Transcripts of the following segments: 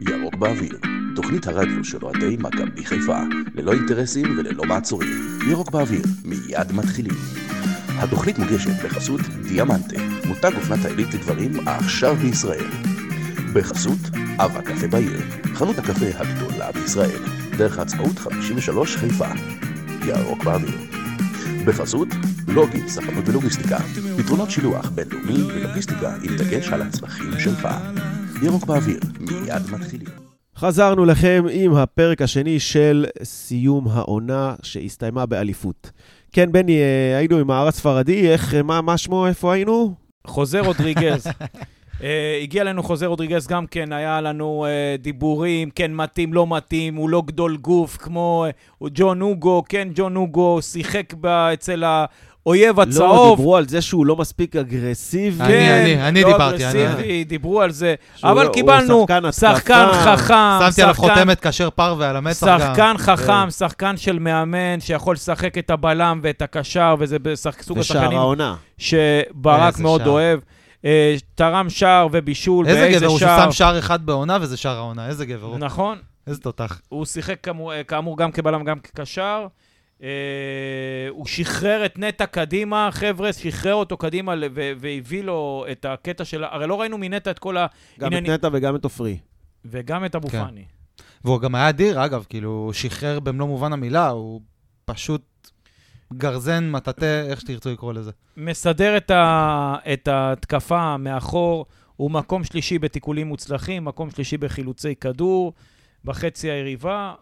ירוק באוויר, תוכנית הרדיו של אוהדי מכבי חיפה, ללא אינטרסים וללא מעצורים. ירוק באוויר, מיד מתחילים. התוכנית מוגשת בחסות דיאמנטה, מותג אופנת העילית לגברים העכשיו בישראל. בחסות אב הקפה בעיר, חנות הקפה הגדולה בישראל, דרך העצמאות 53 חיפה. ירוק באוויר. בחסות לוגי, ספנות ולוגיסטיקה, פתרונות שילוח בינלאומי ולוגיסטיקה עם דגש על הצרכים שלך. ירוק באוויר, מיד מתחילים. חזרנו לכם עם הפרק השני של סיום העונה שהסתיימה באליפות. כן, בני, אה, היינו עם הארץ ספרדי, איך, אה, מה, מה שמו, איפה היינו? חוזה רודריגז. uh, הגיע אלינו חוזה רודריגז גם כן, היה לנו uh, דיבורים, כן מתאים, לא מתאים, הוא לא גדול גוף כמו uh, ג'ון אוגו, כן ג'ון אוגו שיחק ב, אצל האויב לא, הצהוב. דיברו על זה שהוא לא מספיק אגרסיבי. אני- כן, אני- אני לא דיברתי, אני- אגרסיבי, דיברו על זה, אבל לא- קיבלנו שחקן. שחקן חכם, שמתי עליו שחקן- חותמת כשר פרווה על המצח גם. שחקן כן. חכם, שחקן של מאמן שיכול לשחק את הבלם ואת הקשר, וזה בסך- סוג ושער השחקנים העונה. שברק איזה מאוד שער. אוהב. אה, תרם שער ובישול, איזה ואיזה גבר הוא שער. ששם שער אחד בעונה וזה שער העונה, איזה גבר הוא. נכון, איזה תותח. הוא שיחק כאמור, כאמור גם כבלם, גם כקשר. אה, הוא שחרר את נטע קדימה, חבר'ה, שחרר אותו קדימה והביא לו את הקטע של... ה- הרי לא ראינו מנטע את כל גם את. נטע וגם את עופרי. וגם את אבו כן. פאני. והוא גם היה אדיר, אגב, כאילו, הוא שחרר במלוא מובן המילה, הוא פשוט גרזן, מטאטא, איך שתרצו לקרוא לזה. מסדר את, ה, את ההתקפה מאחור, הוא מקום שלישי בתיקולים מוצלחים, מקום שלישי בחילוצי כדור, בחצי היריבה,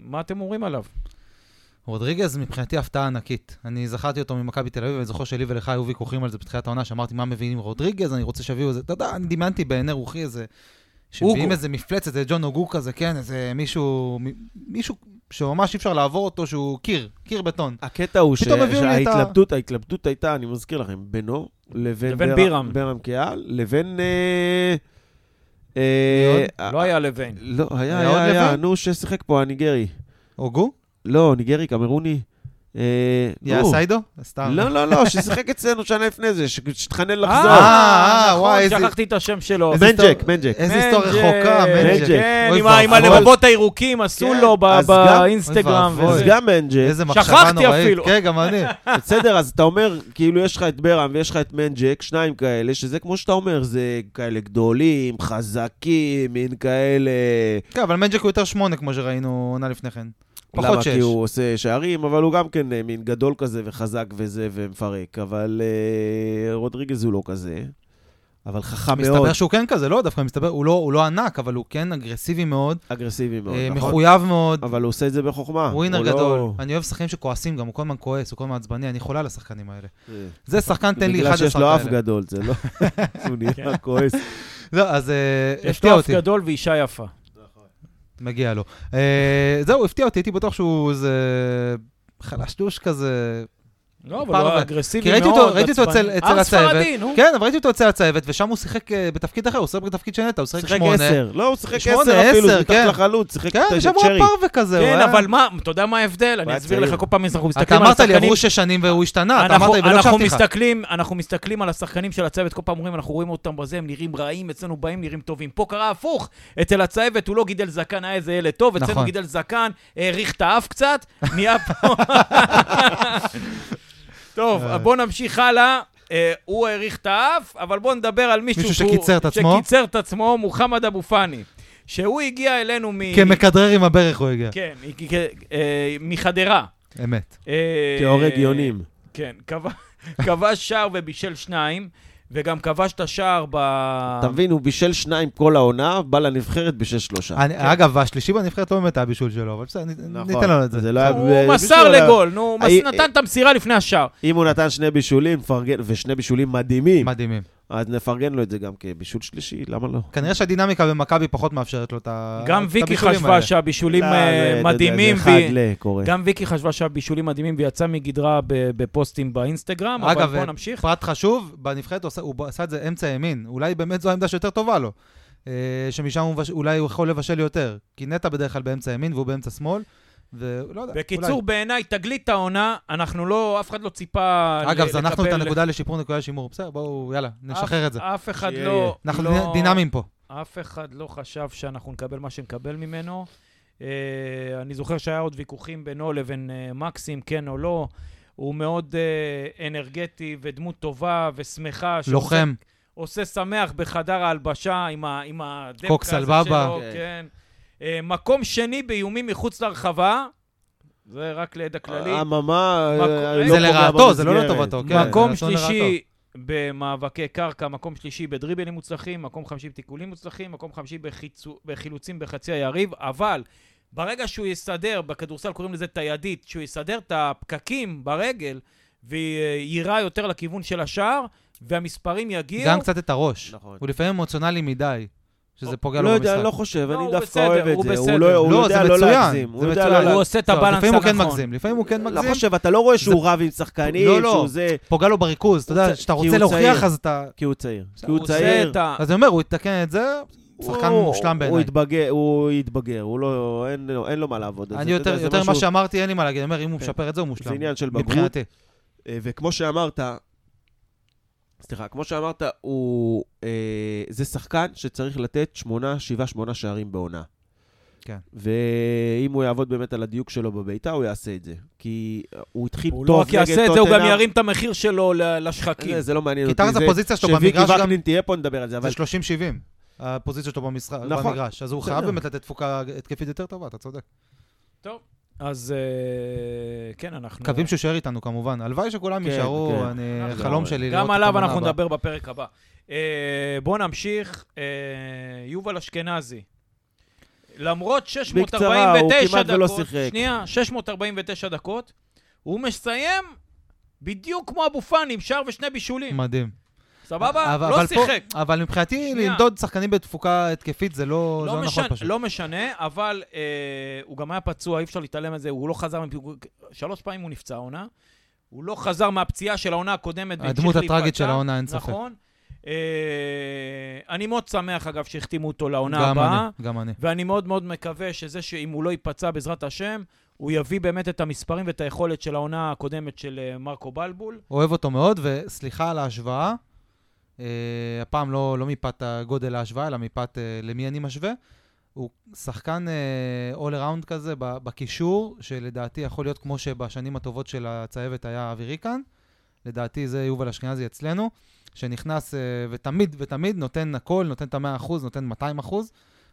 ומה אתם אומרים עליו? רודריגז מבחינתי הפתעה ענקית. אני זכרתי אותו ממכבי תל אביב, ואני זוכר שלי ולך היו ויכוחים על זה בתחילת העונה, שאמרתי מה מביאים עם רודריגז, אני רוצה שיביאו איזה, אתה יודע, אני דמיינתי בעיני רוחי איזה... שמביאים. איזה מפלצת, איזה ג'ון אוגו כזה, כן, איזה מישהו, מישהו שממש אי אפשר לעבור אותו, שהוא קיר, קיר בטון. הקטע הוא שההתלבטות, ההתלבטות הייתה, אני מזכיר לכם, בינו לבין בירם. בירם קיאל, לבין... אה, אה, לא היה לוין. לא, היה, היה היה? נו, ששיחק פה, הניגרי. אוגו? לא, ניגרי, קמרוני. אה, יא. סיידו? סתם. לא, לא, לא, ששיחק אצלנו שנה לפני זה, שהתחנן לחזור. אה, נכון, וואי, איזה- שכחתי את השם שלו. מנג'ק, מנג'ק. איזה היסטוריה רחוקה, מנג'ק. כן, עם. הלבבות הירוקים עשו כן, לו באינסטגרם. אז. גם מנג'ק. איזה מחשבה שכחתי נוראית. אפילו. כן, גם אני. בסדר, אז אתה אומר, כאילו יש לך את בירם ויש לך את מנג'ק, שניים כאלה, שזה כמו שאתה אומר, זה כאלה גדולים, חזקים, מין כאלה... כן, אבל מנג'ק הוא יותר שמונה, כמו שראינו עונה לפני כן. למה? פחות שש. כי הוא עושה שערים, אבל הוא גם כן אה, מין גדול כזה וחזק וזה ומפרק. אבל אה, רודריגז הוא לא כזה. אבל חכם מאוד, מסתבר שהוא כן כזה, לא, דווקא מסתבר, הוא לא, הוא לא ענק, אבל הוא כן אגרסיבי מאוד, אגרסיבי מאוד, אה, נכון? מחויב מאוד, אבל הוא עושה את זה בחוכמה. הוא ווינר לא- גדול. אני אוהב שחקנים שכועסים גם, הוא כל הזמן כועס, הוא כל הזמן עצבני, אני חולה על השחקנים האלה. אה. זה שחקן, תן לי בגלל 11 שיש לו אף כאלה. גדול, זה לא... הוא נראה כועס. לא, אז אה, יש הפתיע לו אף אותי, גדול ואישה יפה. מגיע לו. אה, זהו, הפתיע אותי, הייתי בטוח שהוא איזה חלשדוש כזה. לא, אבל. הוא אגרסיבי כי מאוד. ראיתי אותו- ראיתי אותו עצבני. אצל- אה, נו. כן, אבל ראיתי אותו אצל הצוות, ושם הוא שיחק אה, בתפקיד אחר, הוא שיחק בתפקיד של נטע, הוא שיחק שיחק שמונה. עשר. לא, הוא שיחק עשר אפילו, עשר, זה מתחת כן. לחלוץ, שיחק כן, את שם הוא צ'רי. היה פרווה כזה. הוא כן, אבל מה, אתה יודע מה ההבדל? אני אסביר. לך כל פעם, אנחנו אתה מסתכלים על אמרת לי, השחקנים... עברו שש שנים והוא השתנה, אתה אנחנו, אמרת לי, ולא אנחנו הקשבתי לך. מסתכלים, אנחנו מסתכלים על השחקנים של הצוות, כל פעם אומרים, אנחנו רואים אותם בזה, הם נראים רעים, אצלנו באים נראים טובים. פה קרה הפוך, אצל הצוות הוא לא גידל זקן, היה איזה ילד טוב, אצלנו נכון. גידל זקן, האריך את האף קצת, נהיה פה... טוב, אה. בואו נמשיך הלאה. אה, הוא האריך את האף, אבל בואו נדבר על מישהו, שקיצר את עצמו. שקיצר את עצמו, מוחמד אבו פאני. שהוא הגיע אלינו מ... כמכדרר עם הברך הוא הגיע. כן, אה, מחדרה. אמת. אה, כהורג יונים. כן, כבש- כבש שער ובישל שניים, וגם כבש את השער ב... אתה מבין, הוא בישל שניים כל העונה, בא לנבחרת בישל שלושה. אני- אגב, השלישי בנבחרת לא באמת היה בישול שלו, אבל בסדר, נכון. ניתן לו את זה. זה לא היה... הוא בישול, מסר אלא- לגול, נו, הוא מס- הי- נתן את המסירה לפני השער. אם הוא נתן שני בישולים, ושני בישולים מדהימים, מדהימים. אז נפרגן לו את זה גם כבישול שלישי, למה לא? כנראה שהדינמיקה במכבי פחות מאפשרת לו את ה- גם את ויקי הבישולים חשבה האלה. שהבישולים לא, אה, מדהימים. גם ויקי חשבה שהבישולים מדהימים ויצאה מגדרה ב- בפוסטים באינסטגרם, אבל אגב, בואו נמשיך. פרט חשוב, בנבחרת הוא עשה- את זה אמצע ימין. אולי באמת זו העמדה שיותר טובה לו. אה, שמשם הוא אולי הוא יכול לבשל יותר. כי נטע בדרך כלל באמצע ימין והוא באמצע שמאל. ולא יודע, בקיצור, אולי. בעיניי, תגלית העונה, אנחנו לא, אף אחד לא ציפה אגב, ל- זנחנו את לקבל- הנקודה לשיפור, נקודה לשימור. בסדר, בואו, יאללה, נשחרר את זה. אף אחד שיהיה, לא... אנחנו לא- דינמיים פה. אף אחד לא חשב שאנחנו נקבל מה שנקבל ממנו. אה, אני זוכר שהיה עוד ויכוחים בינו לבין אה, מקסים, כן או לא. הוא מאוד אה, אנרגטי ודמות טובה ושמחה. שעושה- לוחם. עושה שמח בחדר ההלבשה עם, ה, עם הדבקה הזה. שלו, כן. כן. אה, מקום שני באיומים מחוץ לרחבה, זה רק לידע כללי. אממה, מקום- אה, זה לא לרעתו, זה לא. לטובתו, כן. מקום שלישי במאבקי קרקע, מקום שלישי בדריבלים מוצלחים, מקום חמישי בתיקולים מוצלחים, מקום חמישי בחילוצים בחצי היריב, אבל ברגע שהוא יסדר, בכדורסל קוראים לזה טיידית, שהוא יסדר את הפקקים ברגל ויירה יותר לכיוון של השער, והמספרים יגיעו... גם קצת את הראש. נכון. הוא לפעמים אמוציונלי מדי, שזה פוגע לא לו יודע, במשחק. לא חושב, לא, אני הוא דווקא בסדר, אוהב את הוא זה. בסדר. הוא לא- הוא לא, יודע זה לא מצוין, להגזים. זה הוא יודע מצוין. לא הוא. עושה את לא, הבלנס לפעמים הוא כן הנכון. מגזים, לפעמים הוא כן לא מגזים. חושב, אתה לא רואה שהוא רב עם שחקנים, לא, לא. שהוא זה... פוגע לו בריכוז, אתה יודע, כשאתה רוצה להוכיח. אז אתה... כי הוא צעיר. כי הוא צעיר. אז אני אומר, הוא יתקן את זה, שחקן מושלם הוא בעיניי. יתבגר, הוא יתבגר, הוא לא... אין לו- אין לו מה לעבוד. אני יודע, יותר ממה שאמרתי, אין לי מה להגיד. אני אומר, אם הוא כן. משפר את זה, הוא מושלם. זה עניין של בגרות. מבחינתי. אה, וכמו שאמרת, סליחה, כמו שאמרת, הוא... אה, זה שחקן שצריך לתת שמונה, שבעה, שמונה שערים בעונה. כן. ואם הוא יעבוד באמת על הדיוק שלו בבעיטה, הוא יעשה את זה. כי הוא התחיל הוא טוב לא רק נגד יעשה את זה, הוא גם. ירים את המחיר שלו לשחקים. זה, זה לא מעניין כי אותי. תחת זה- הפוזיציה שלו במגרש גם וקנין תהיה פה, נדבר על זה. אבל זה 30-70, הפוזיציה שלו במשחק- נכון. במגרש. אז הוא. חייב באמת לתת תפוקה התקפית יותר טובה, אתה צודק. טוב, אז אה, כן, אנחנו... מקווים שהוא יישאר איתנו כמובן. הלוואי שכולם כן, יישארו, כן. חלום שלי לראות גם אותם עליו עונה אנחנו הבאה. נדבר בפרק הבא. אה, בואו נמשיך. אה, יובל אשכנזי. למרות 649 בקצרה, הוא כמעט ולא דקות, שיחק. שנייה, 649 דקות, הוא מסיים בדיוק כמו אבו פאני, עם שער ושני בישולים. מדהים. סבבה? אבל- לא אבל פה- שיחק. אבל מבחינתי, שנייה. למדוד שחקנים בתפוקה התקפית זה לא לא, לא משנה, נכון פשוט. לא משנה, אבל אה, הוא גם היה פצוע, אי אפשר להתעלם מזה, הוא לא חזר, מפיגור- שלוש פעמים הוא נפצע העונה. הוא לא חזר מהפציעה של העונה הקודמת הדמות. הטראגית של העונה, אין ספק. נכון. אה, אני מאוד שמח, אגב, שהחתימו אותו לעונה גם הבאה, אני, גם אני. ואני מאוד מאוד מקווה שזה שאם הוא לא ייפצע בעזרת השם, הוא יביא באמת את המספרים ואת היכולת של העונה הקודמת של אה, מרקו בלבול. אוהב אותו מאוד, וסליחה על ההשוואה, אה, הפעם לא, לא מפאת גודל ההשוואה, אלא מפאת אה, למי אני משווה. הוא שחקן אול אראונד כזה בקישור, שלדעתי יכול להיות כמו שבשנים הטובות של הצהבת היה אבי ריקן. לדעתי זה יובל אשכנזי אצלנו, שנכנס אה, ותמיד ותמיד נותן הכל, נותן את ה-100%, נותן 200%,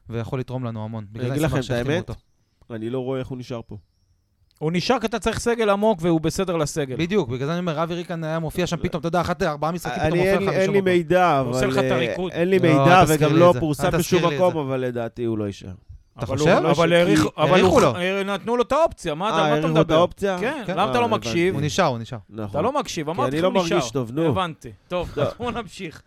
ויכול לתרום לנו המון. בגלל זה אגיד אני שמח לכם את שהחתימו האמת? אותו. אני לא רואה איך הוא נשאר פה. הוא נשאר כי אתה צריך סגל עמוק והוא בסדר לסגל. בדיוק, בגלל זה אני אומר, אבי ריקן היה מופיע שם פתאום, אתה יודע, אחת ארבעה משחקים פתאום אני, מופיע אין לך לי- אין בשום לי מקום. מידע, הוא עושה אבל... לך את אה, הריקוד. אין לי לא, מידע, אל תזכיר וגם לי לא. פורסם בשום לי מקום. אבל לדעתי הוא לא יישאר. אתה אבל חושב? אבל כי- הוא- לו. אה, נתנו לו את האופציה, מה אתה אה, מה אתה האריכו את מדבר? האופציה? כן, כן. למה אתה לא אה, מקשיב? הוא נשאר, הוא נשאר. נכון. אתה לא מקשיב, אמרתי אני לך לא הוא נשאר. מרגיש טוב, נו. הבנתי. טוב, אז בואו נמשיך.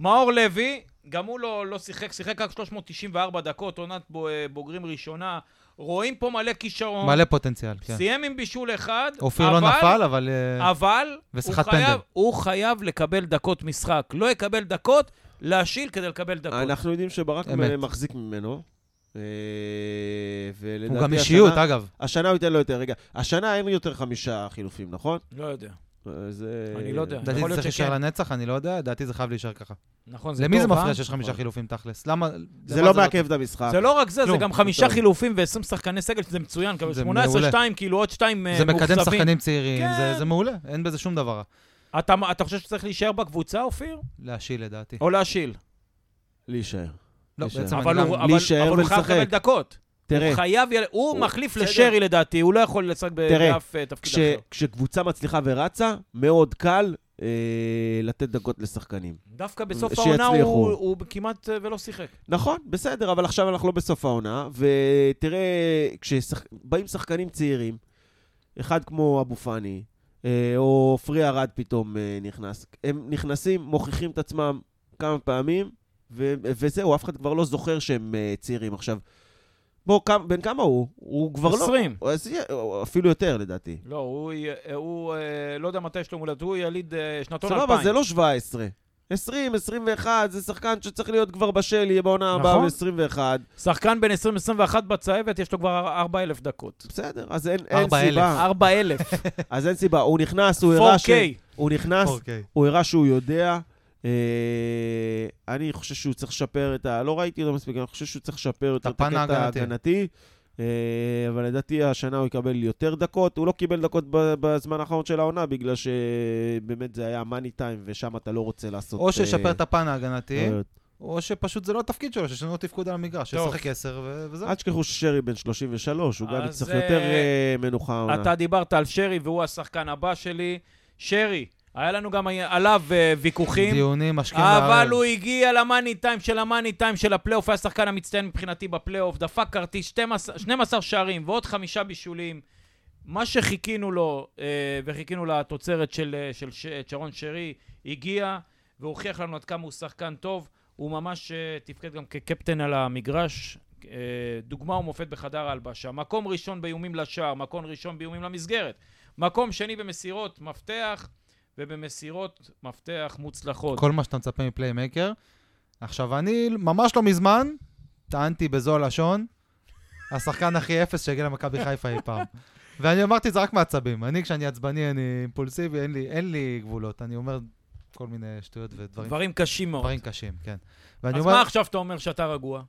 מאור לוי, גם הוא לא לא שיחק, שיחק רק 394 דקות, עונת בו- אה, בוגרים ראשונה. רואים פה מלא כישרון. מלא פוטנציאל, כן. סיים עם בישול אחד, אופיר לא אבל- נפל, אבל... אה, אבל הוא ושיחת חייב, פנדל. הוא חייב לקבל דקות משחק. לא יקבל דקות, להשיל כדי לקבל דקות. אנחנו יודעים שברק אמת. מחזיק ממנו. אה, ולדעתי הוא גם אישיות, השנה- אגב. השנה הוא ייתן לו יותר. רגע, השנה אין יותר חמישה חילופים, נכון? לא יודע. זה... אני לא יודע. לדעתי זה צריך להישאר. לנצח, אני לא יודע, לדעתי זה חייב להישאר ככה. נכון, זה למי זה טוב, מפריע אה? שיש חמישה נכון. חילופים תכלס? למה... זה למה לא מעכב את המשחק. זה לא רק זה, זה. גם חמישה טוב. חילופים ו-20 שחקני סגל, שזה מצוין. זה 18-2, מעולה. כאילו עוד שתיים אה, זה מקדם מאוכזבים. שחקנים צעירים, כן. זה- זה מעולה, אין בזה שום דבר. אתה, אתה חושב שצריך להישאר בקבוצה, אופיר? להשיל לדעתי. או להשיל? להישאר. לא. בעצם אבל אני הוא, גם... אבל, להישאר אבל הוא חייב. לקבל דקות. תראה, הוא חייב, יל... הוא הוא- מחליף בסדר. לשרי לדעתי, הוא לא יכול לשחק באף אה, תפקיד כש, אחר. כשקבוצה מצליחה ורצה, מאוד קל אה, לתת דקות לשחקנים. דווקא בסוף. העונה הוא, הוא כמעט אה, ולא שיחק. נכון, בסדר, אבל עכשיו אנחנו לא בסוף העונה, ותראה, כשבאים שחקנים צעירים, אחד כמו אבו פאני, אה, או פרי ארד פתאום אה, נכנס, הם נכנסים, מוכיחים את עצמם כמה פעמים, ו- וזהו, אף אחד כבר לא זוכר שהם אה, צעירים. עכשיו, בוא, כמה- בן כמה הוא? הוא כבר לא... 20. הוא- אז יהיה- אפילו יותר, לדעתי. לא, הוא, י- הוא אה, לא יודע מתי יש לו מולדת, הוא יליד אה, שנתון סבבה, 2000. זה לא 17. 20, 21, זה שחקן שצריך להיות כבר בשל, יהיה בעונה הבאה נכון. ב-21. שחקן בן 20-21 בצהבת, יש לו כבר 4,000 דקות. בסדר, אז אין, אין 4,000. סיבה. 4,000. אז אין סיבה. הוא נכנס, הוא הראה, ש... 4K. הוא נכנס, אוקיי. הוא הראה שהוא יודע, אני חושב שהוא צריך לשפר את ה... לא ראיתי אותו מספיק, אני חושב שהוא צריך לשפר יותר את הפן הקטע ההגנתי. אה, אבל לדעתי השנה הוא יקבל יותר דקות. הוא לא קיבל דקות בזמן האחרון של העונה, בגלל שבאמת זה היה מאני טיים, ושם אתה לא רוצה לעשות... או שישפר אה, את הפן ההגנתי, טעויות. או שפשוט זה לא התפקיד שלו, שיש לנו תפקוד על המגרש. שישחק 10 ו- וזהו. אל תשכחו ששרי בן 33, הוא גם אז, יצטרך יותר אה, מנוחה העונה. אתה דיברת על שרי, והוא השחקן הבא שלי. שרי, היה לנו גם עליו אה, ויכוחים. דיונים משכם ועד ערב. הוא הגיע ל money time של ה money time של הפלייאוף, היה השחקן המצטיין מבחינתי בפלייאוף, דפק כרטיס 12, 12 שערים ועוד חמישה בישולים. מה שחיכינו לו, אה, וחיכינו לתוצרת של, אה, של ש, שרון שרי, הגיע והוכיח לנו עד כמה הוא שחקן טוב. הוא ממש אה, תפקד גם כקפטן על המגרש. אה, דוגמה ומופת בחדר ההלבשה. מקום ראשון באיומים לשער, מקום ראשון באיומים למסגרת. מקום שני במסירות מפתח, ובמסירות מפתח מוצלחות. כל מה שאתה מצפה מפליימקר. עכשיו, אני ממש לא מזמן טענתי בזו הלשון, השחקן הכי אפס שהגיע למכבי חיפה אי פעם. ואני אמרתי את זה רק מעצבים. אני, כשאני עצבני, אני אימפולסיבי, אין לי, אין לי גבולות. אני אומר כל מיני שטויות ודברים דברים קשים מאוד. דברים קשים, כן. אז אומר, מה עכשיו אתה אומר שאתה רגוע?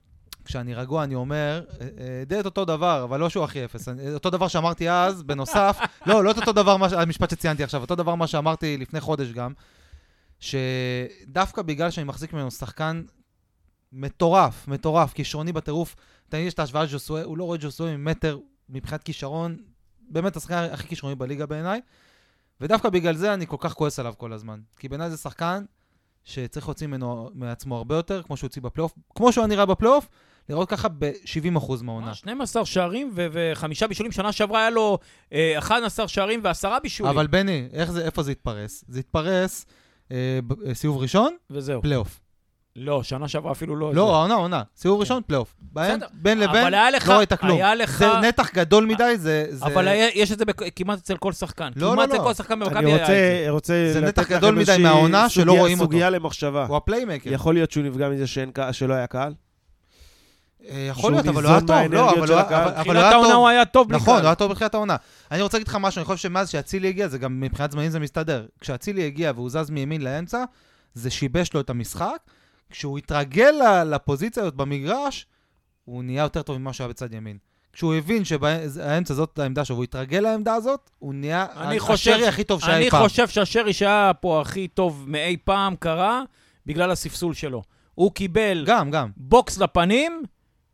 כשאני רגוע, אני אומר, אה, אה, די את אותו דבר, אבל לא שהוא הכי אפס. אני- אותו דבר שאמרתי אז, בנוסף, לא, לא את אותו דבר, המשפט שציינתי עכשיו, אותו דבר מה שאמרתי לפני חודש גם, שדווקא בגלל שאני מחזיק ממנו שחקן מטורף, מטורף, כישרוני בטירוף, תמיד יש את ההשוואה לג'וסוי, הוא לא רואה ג'וסוי ממטר מבחינת כישרון, באמת השחקן הכי כישרוני בליגה בעיניי, ודווקא בגלל זה אני כל כך כועס עליו כל הזמן. כי בעיניי זה שחקן שצריך להוציא ממנו, מעצמו הרבה יותר, כמו שהוא הוציא בפלייאוף, כמו שהוא נראה בפלייאוף, לראות ככה ב-70% מהעונה. 12 שערים ו- וחמישה בישולים. שנה שעברה היה לו אה, 11 שערים ועשרה בישולים. אבל בני, איך זה, איפה זה התפרס? זה התפרס אה, אה, סיבוב ראשון, וזהו. פלייאוף. לא, שנה שעברה אפילו לא... לא, זה. העונה, העונה. סיבוב ראשון, פלייאוף. בין לבין, היה לך- לא ראית כלום. היה לך- זה נתח גדול מדי, זה... זה- אבל היה, יש את זה בכ- כמעט אצל כל שחקן. לא, כמעט לא, אצל לא. כל שחקן במכבי אני היה את זה. רוצה, רוצה זה נתח גדול מדי מהעונה שלא סוגיה- רואים אותו. סוגיה למחשבה. הוא ה playmaker. יכול להיות שהוא נפגע מזה שאין קהל- שלא היה קהל? אה, יכול להיות, אבל הוא היה ניזון טוב. לא, אבל של הוא היה- הקהל. אבל- אבל הוא בתחילת היה העונה טוב. הוא היה טוב בלי נכון, הוא. היה טוב בתחילת העונה. אני רוצה להגיד לך משהו, אני חושב שמאז שאצילי הגיע, זה גם מבחינת זמנים זה מסתדר. כשאצילי הגיע והוא זז מימין לאמצע, זה שיבש לו את המשחק. כשהוא התרגל לפוזיציה הזאת במגרש, הוא נהיה יותר טוב ממה שהיה בצד ימין. כשהוא הבין שהאמצע זאת העמדה שלו, והוא התרגל לעמדה הזאת, הוא נהיה אני השרי הכי טוב שהיה אני אי פעם. חושב שהשרי שהיה פה הכי טוב מאי פעם קרה בגלל הספסול שלו. הוא קיבל גם, גם. בוקס לפנים,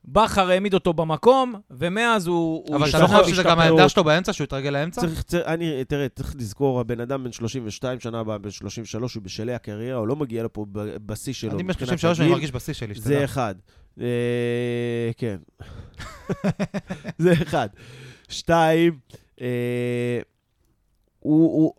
בכר העמיד אותו במקום, ומאז הוא... הוא אבל אתה לא חושב שזה. גם העמדה שלו באמצע, שהוא התרגל לאמצע? צריך, צריך, אני, תראה, צריך לזכור, הבן אדם בן 32, שנה הבאה בן 33, הוא בשלהי הקריירה, הוא לא מגיע לפה בשיא שלו. אני מבחינת ב-33 אני. מרגיש בשיא שלי, זה שתדע. אחד. אה, כן. זה אחד. שתיים, אה, הוא... הוא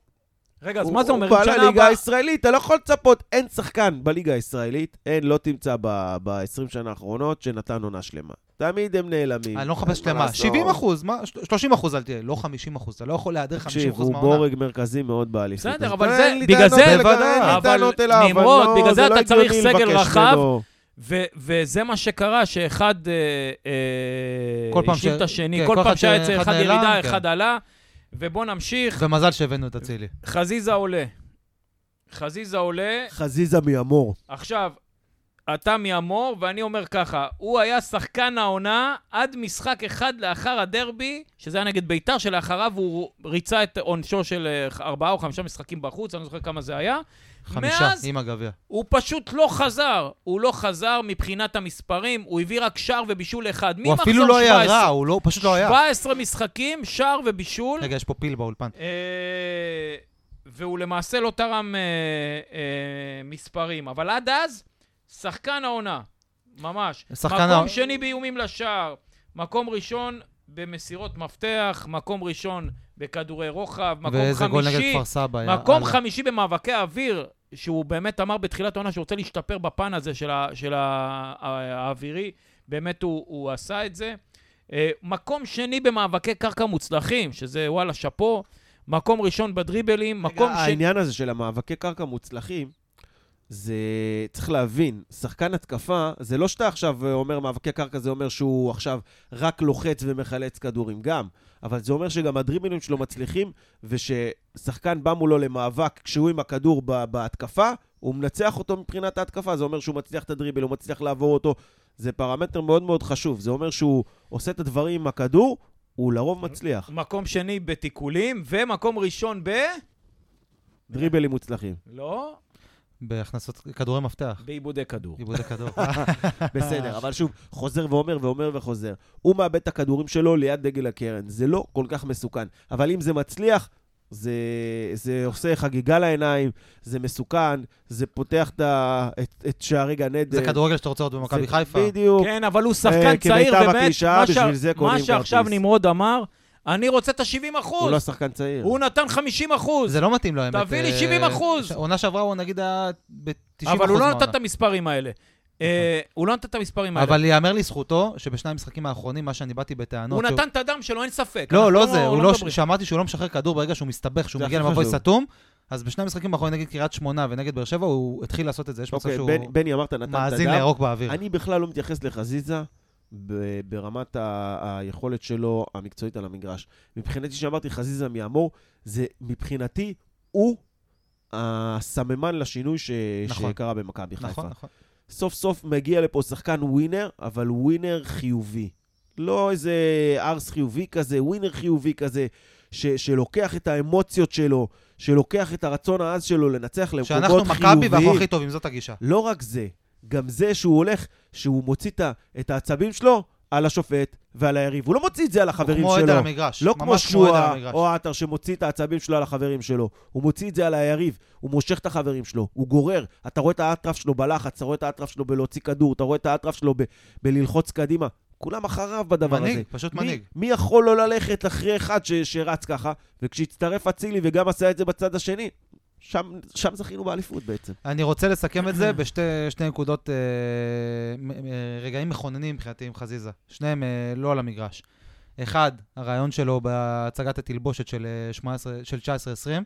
רגע, אז הוא- מה זה אומר? הוא בא לליגה הישראלית, אתה לא יכול לצפות, אין שחקן בליגה הישראלית, אין, לא תמצא ב-20 שנה האחרונות שנתן עונה שלמה. תמיד הם נעלמים. אני לא מחפש שלמה. לעשות. 70 אחוז, מה? 30 אחוז אל תהיה, לא 50 אחוז. אתה לא יכול להיעדר 50 תקשיב, אחוז הוא מהעונה. בורג מרכזי מאוד באליפות. בסדר, אבל זה- בגלל זה- אבל נמרוד, לא- בגלל זה לא אתה צריך הגיוני סגל רחב. ו- וזה מה שקרה, שאחד אה, כל אה, השלים ש- את השני, כן, כל פעם שהיה ש- אצל אחד ירידה, כן. אחד עלה. ובוא נמשיך, ומזל שהבאנו את אצילי. חזיזה עולה. חזיזה עולה, חזיזה מימור. עכשיו, אתה מהמור, ואני אומר ככה, הוא היה שחקן העונה עד משחק אחד לאחר הדרבי, שזה היה נגד ביתר, שלאחריו הוא ריצה את עונשו של אה, ארבעה או חמישה משחקים בחוץ, אני לא זוכר כמה זה היה. חמישה, מאז עם הגביע. הוא פשוט לא חזר. הוא לא חזר מבחינת המספרים, הוא הביא רק שער ובישול אחד. הוא אפילו לא היה 17. רע, הוא לא- הוא פשוט לא היה. 17 משחקים, שער ובישול. רגע, יש פה פיל באולפן. אה, והוא למעשה לא תרם אה, אה, מספרים. אבל עד אז, שחקן העונה, ממש. שחקן מקום העונה- שני באיומים לשער, מקום ראשון במסירות מפתח, מקום ראשון בכדורי רוחב, מקום ואיזה גול נגד חמישי, כפר סבא היה. מקום הלאה. חמישי במאבקי האוויר, שהוא באמת אמר בתחילת העונה שהוא רוצה להשתפר בפן הזה של, ה, של ה, האווירי, באמת הוא, הוא עשה את זה. אה, מקום שני במאבקי קרקע מוצלחים, שזה וואלה שאפו. מקום ראשון בדריבלים, מקום רגע, שני... העניין הזה של המאבקי קרקע מוצלחים, זה... צריך להבין, שחקן התקפה, זה לא שאתה עכשיו אומר מאבקי קרקע, זה אומר שהוא עכשיו רק לוחץ ומחלץ כדורים, גם. אבל זה אומר שגם הדריבלים שלו מצליחים, וששחקן בא מולו למאבק כשהוא עם הכדור בהתקפה, הוא מנצח אותו מבחינת ההתקפה, זה אומר שהוא מצליח את הדריבל, הוא מצליח לעבור אותו. זה פרמטר מאוד מאוד חשוב. זה אומר שהוא עושה את הדברים עם הכדור, הוא לרוב מצליח. מקום שני בתיקולים, ומקום ראשון ב... דריבלים מוצלחים. לא, בהכנסות כדורי מפתח. בעיבודי כדור. עיבודי כדור. בסדר, אבל שוב, חוזר ואומר ואומר וחוזר. הוא מאבד את הכדורים שלו ליד דגל הקרן. זה לא כל כך מסוכן. אבל אם זה מצליח, זה, זה עושה חגיגה לעיניים, זה מסוכן, זה פותח את, את, את שערי גן עדן. זה כדורגל שאתה רוצה לראות במכבי חיפה. בדיוק. כן, אבל הוא אה, שחקן צעיר, כמיטב באמת. מה ש- מה שעכשיו. נמרוד אמר, אני רוצה את ה-70 הוא אחוז. לא שחקן צעיר. הוא נתן 50 אחוז. זה לא מתאים לו, האמת. תביא לי אה, 70 אחוז. עונה שעברה הוא נגיד היה ב-90 אחוז אבל הוא לא. נתן את המספרים האלה. אה, הוא לא נתן את המספרים האלה. אבל ייאמר לזכותו, שבשני המשחקים האחרונים, מה שאני באתי בטענות... הוא נתן את הדם שלו, אין ספק. לא, אנחנו לא זה, הוא לא... שאמרתי שהוא לא משחרר כדור ברגע שהוא מסתבך, שהוא מגיע למבוי. סתום, אז בשני המשחקים האחרונים נגד קריית שמונה ונגד באר שבע, הוא התחיל לעשות את זה. יש מצב אוקיי, שהוא מאזין. לירוק באוויר. אני בכלל לא מתייחס לחזיזה ברמת ה- היכולת שלו המקצועית על המגרש. מבחינתי, שאמרתי חזיזה מיאמור, זה מבחינתי, הוא הסממן לשינוי ש... נכון. שקרה במכבי חיפה. נכון, נכון. סוף סוף מגיע לפה שחקן ווינר, אבל ווינר חיובי. לא איזה ארס חיובי כזה, ווינר חיובי כזה, ש- שלוקח את האמוציות שלו, שלוקח את הרצון העז שלו לנצח למקומות שאנחנו חיוביים. מכבי ואנחנו הכי טובים, זאת הגישה. לא רק זה, גם זה שהוא הולך, שהוא מוציא את העצבים שלו על השופט ועל היריב. הוא לא מוציא את זה על החברים כמו שלו. עד על המגרש. לא כמו כמו שועה. או עטר שמוציא את העצבים שלו על החברים שלו. הוא מוציא את זה על היריב, הוא מושך את החברים שלו, הוא גורר. אתה רואה את האטרף שלו בלחץ, אתה רואה את האטרף שלו בלהוציא כדור, אתה רואה את האטרף שלו ב- בללחוץ קדימה. כולם אחריו בדבר מנהיג, הזה. פשוט מי- מנהיג. מי יכול לא ללכת אחרי אחד ש- שרץ ככה, וכשהצטרף אצילי וגם עשה את זה בצד השני, שם, שם זכינו באליפות בעצם. אני רוצה לסכם את זה בשתי שתי נקודות, אה, רגעים מכוננים מבחינתי עם חזיזה. שניהם אה, לא על המגרש. אחד, הרעיון שלו בהצגת התלבושת של, אה, 18 של 19-20,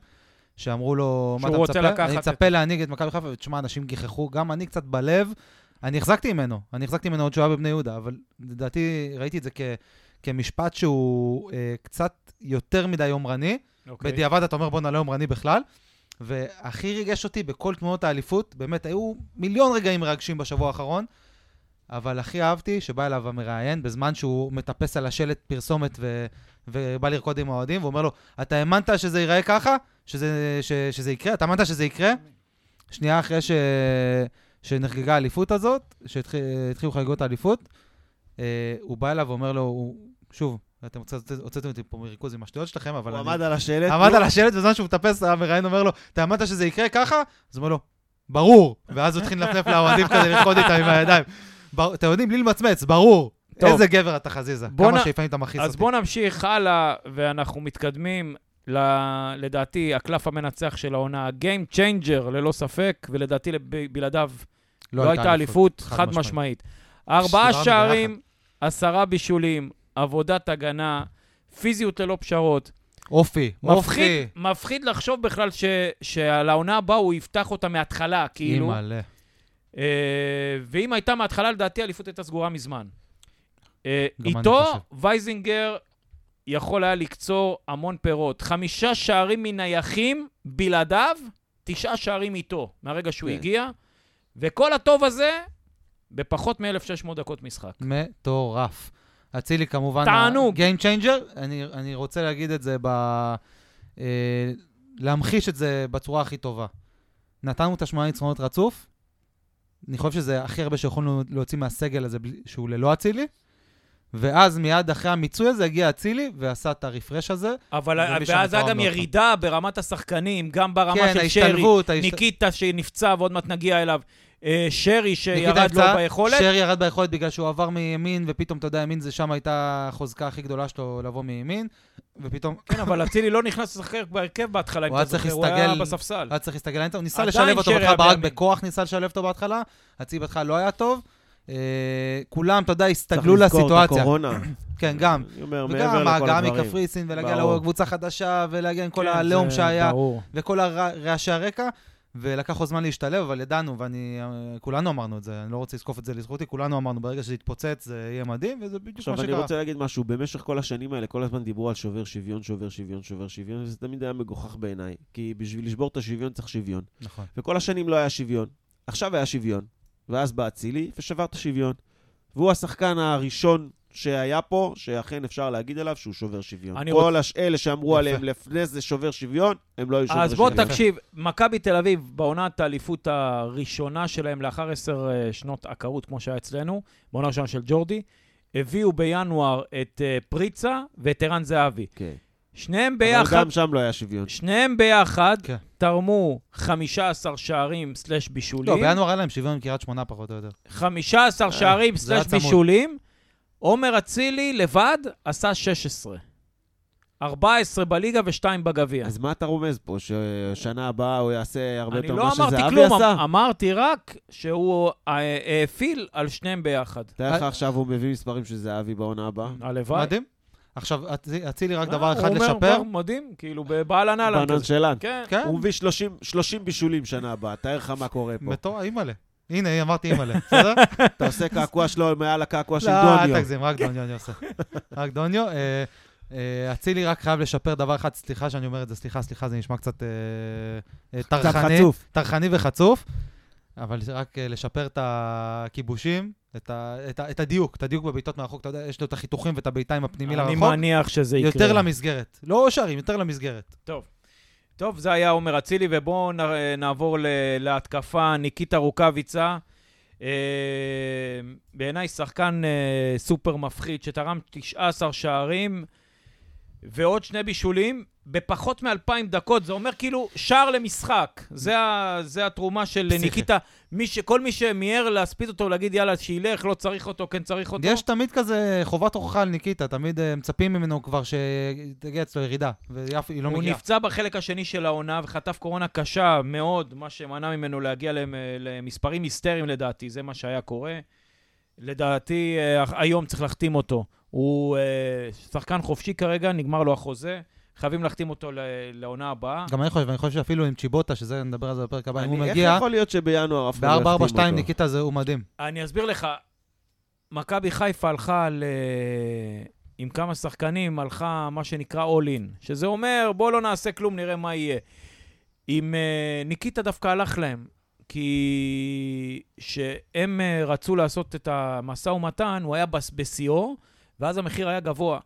שאמרו לו, מה אתה מצפה? לקחת אני את- מצפה להנהיג את מכבי חיפה, ותשמע, אנשים גיחכו, גם אני קצת בלב. אני החזקתי ממנו, אני החזקתי ממנו עוד שהוא היה בבני יהודה, אבל לדעתי ראיתי את זה כ, כמשפט שהוא אה, קצת יותר מדי יומרני. אוקיי. בדיעבד אתה אומר בואנה לא יומרני בכלל. והכי ריגש אותי בכל תמונות האליפות, באמת היו מיליון רגעים מרגשים בשבוע האחרון, אבל הכי אהבתי שבא אליו המראיין בזמן שהוא מטפס על השלט פרסומת ו... ובא לרקוד עם האוהדים, ואומר לו, אתה האמנת שזה ייראה ככה? שזה, ש... שזה יקרה? אתה האמנת שזה יקרה? שנייה אחרי ש... שנחגגה האליפות הזאת, שהתחילו חגיגות האליפות, אה, הוא בא אליו ואומר לו, הוא... שוב, אתם קצת הוצאתם אותי פה מריכוז עם השטויות שלכם, אבל הוא אני... עמד על השלט. עמד על השלט בזמן שהוא מטפס, המראיין אומר לו, אתה האמנת שזה יקרה ככה? אז הוא אומר לו, ברור. ואז הוא התחיל לנפנף לאוהדים כזה, לרקוד איתם עם הידיים. אתם יודעים, בלי למצמץ, ברור. טוב. איזה גבר אתה חזיזה. בוא כמה נ- שלפעמים אתה מכעיס אז אותי. בואו נמשיך הלאה, ואנחנו מתקדמים, ל... לדעתי, הקלף המנצח של העונה, Game Changer, ללא ספק, ולדעתי לב- בלעדיו לא הייתה אליפות, חד משמעית. ארבעה שערים, עשרה בישולים, עבודת הגנה, פיזיות ללא פשרות. אופי, מפחיד, אופי. מפחיד לחשוב בכלל ש, שעל העונה הבאה הוא יפתח אותה מההתחלה, כאילו. אימא'לה. אה, ואם הייתה מההתחלה, לדעתי האליפות הייתה סגורה מזמן. אה, איתו. וייזינגר יכול היה לקצור המון פירות. חמישה שערים מנייחים, בלעדיו, תשעה שערים איתו, מהרגע שהוא כן. הגיע. וכל הטוב הזה, בפחות מ-1,600 דקות משחק. מטורף. אצילי כמובן... תענוג. Game Changer, אני, אני רוצה להגיד את זה ב... אה, להמחיש את זה בצורה הכי טובה. נתנו את השמונה ניצחונות רצוף, אני חושב שזה הכי הרבה שיכולנו להוציא מהסגל הזה שהוא ללא אצילי, ואז מיד אחרי המיצוי הזה הגיע אצילי ועשה את הרפרש הזה. אבל ואז היה גם. ירידה ברמת השחקנים, גם ברמה כן, של שרי, ההשתלבות, ההשת- ניקיטה שנפצע ועוד מעט נגיע אליו, שרי ניקיטה שירד לו ביכולת. שרי ירד ביכולת בגלל שהוא עבר מימין, ופתאום, אתה יודע, ימין זה שם הייתה החוזקה הכי גדולה שלו לבוא מימין, ופתאום כן, אבל אצילי לא נכנס לשחק בהרכב בהתחלה, אם הוא אתה היה צריך זוכר, הוא היה בספסל. היה צריך להסתגל הוא ניסה לשלב אותו שרי בהתחלה, ברק. בכוח ניסה לשלב אותו בהתחלה, אצילי בהתחלה לא היה טוב. אה, כולם, אתה יודע, צריך הסתגלו לזכור את לסיטואציה. הקורונה. כן, גם. וגם ההגעה. מקפריסין ולהגיע. לקבוצה חדשה ולהגיע עם כל כן, הלאום שהיה. וכל רעשי הרקע. ולקח לו זמן להשתלב, אבל ידענו, ואני, אה, כולנו אמרנו את זה, אני לא רוצה לזקוף את זה לזכותי, כולנו אמרנו, ברגע שזה יתפוצץ זה יהיה מדהים, וזה בדיוק עכשיו, מה אני שקרה. רוצה להגיד משהו. במשך כל השנים האלה, כל הזמן דיברו על שובר שוויון, שובר שוויון, שובר שוויון, וזה תמיד היה מגוחך בעיניי. כי בשביל לשבור את השוויון צריך שוויון. נכון. וכל השנים לא היה שוויון. עכשיו היה שוויון. ואז בא אצילי ושבר את השוויון. והוא השחקן הראשון שהיה פה, שאכן אפשר להגיד עליו שהוא שובר שוויון. כל הש... אלה שאמרו יפה. עליהם לפני זה שובר שוויון, הם לא היו שובר אז בוא שוויון. תקשיב, מכבי תל אביב, בעונת האליפות הראשונה שלהם, לאחר עשר אה, שנות עקרות, כמו שהיה אצלנו, בעונה הראשונה של ג'ורדי, הביאו בינואר את אה, פריצה ואת ערן זהבי. כן. שניהם אבל ביחד, גם שם לא היה שוויון. שניהם ביחד כן. תרמו 15 שערים סלש לא, בישולים. בינואר היה להם שוויון עם קריית שמונה פחות או יותר. 15 שערים אה, היה סלש צמוד. בישולים. עומר אצילי לבד עשה 16. 14 בליגה ו-2 בגביע. אז מה אתה רומז פה? ששנה הבאה הוא יעשה הרבה אני יותר לא ממה אמרתי שזהבי כלום, עשה? אמ- אמרתי רק שהוא אה, האפיל על שניהם ביחד. תאר לך עכשיו הוא מביא מספרים של זהבי בעונה הבאה. הלוואי. מדהים. עכשיו, אצ- אצילי רק אה, דבר הוא אחד אומר, לשפר. וואו, מדהים, כאילו באהלן אהלן כזה. בנונשלנט. כן. כן, הוא מביא 30 30 בישולים שנה הבאה, תאר לך מה קורה פה. מטור, אימא'לה. הנה, אמרתי אימא'לה, בסדר? אתה עושה קעקוע שלו מעל הקעקוע של לא, דוניו. אל תגזים, רק דוניו אני עושה. רק דוניו. אה, אה, אצילי רק חייב לשפר דבר אחד, סליחה שאני אומר את זה, סליחה, סליחה, זה נשמע קצת אה, אה, טרחני. חצוף. טרחני וחצוף, אבל זה רק לשפר את הכיבושים, את, ה, את, ה, את הדיוק, את הדיוק בבעיטות מרחוק, אתה יודע, יש לו את החיתוכים ואת הבעיטה עם הפנימי אני לרחוק, מניח שזה יקרה. יותר למסגרת. לא שערים, יותר למסגרת. טוב. טוב, זה היה עומר אצילי, ובואו נעבור להתקפה. ניקיטה רוקאביצה, אה, בעיניי שחקן אה, סופר מפחיד, שתרם 19 שערים ועוד שני בישולים בפחות מ-2,000 דקות. זה אומר כאילו שער למשחק. זה, ה- זה התרומה של פסיכי. ניקיטה. מי ש, כל מי שמיהר להספיד אותו, להגיד יאללה, שילך, לא צריך אותו, כן צריך אותו. יש תמיד כזה חובת הוכחה על ניקיטה, תמיד אה, מצפים ממנו כבר שתגיע אצלו ירידה, והיא לא הוא מגיעה. נפצע בחלק השני של העונה וחטף קורונה קשה מאוד, מה שמנע ממנו להגיע למ- למספרים היסטריים לדעתי, זה מה שהיה קורה. לדעתי, אה, היום צריך להחתים אותו. הוא אה, שחקן חופשי כרגע, נגמר לו החוזה, חייבים להחתים אותו ל- לעונה הבאה. גם אני חושב, אני חושב שאפילו עם צ'יבוטה, שזה, נדבר על זה בפרק הבא, אם הוא אני- מגיע, איך יכול להיות שבינואר אף אחד לא יחתים אותו? ב-442 ניקיטה זה הוא מדהים. אני אסביר לך, מכבי חיפה הלכה על... אה, עם כמה שחקנים, הלכה מה שנקרא all in, שזה אומר, בוא לא נעשה כלום, נראה מה יהיה. עם אה, ניקיטה דווקא הלך להם, כי שהם אה, רצו לעשות את המשא ומתן, הוא היה בשיאו, ואז המחיר היה גבוה.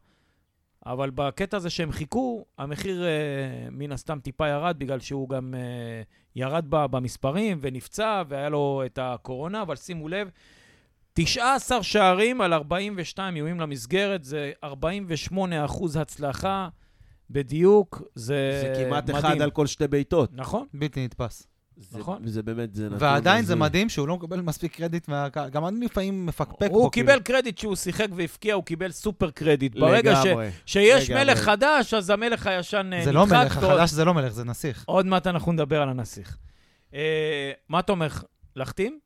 אבל בקטע הזה שהם חיכו, המחיר אה, מן הסתם טיפה ירד, בגלל שהוא גם אה, ירד ב- במספרים ונפצע, והיה לו את הקורונה, אבל שימו לב, 19 שערים על 42 איומים למסגרת, זה 48 אחוז הצלחה בדיוק, זה, זה כמעט מדהים. אחד על כל שתי בעיטות. נכון, בלתי נתפס. זה- נכון. זה באמת, זה נתון ועדיין זה. מדהים שהוא לא מקבל מספיק קרדיט מהקהל. גם אני לפעמים מפקפק בו. הוא כאילו. קיבל קרדיט שהוא שיחק והבקיע, הוא קיבל סופר קרדיט. ברגע ש... לגמרי. שיש לגמרי. מלך חדש, אז המלך הישן אה, זה לא נדחק, מלך, ועוד- החדש זה לא מלך, זה נסיך. עוד מעט אנחנו נדבר על הנסיך. אה, מה אתה אומר, להחתים?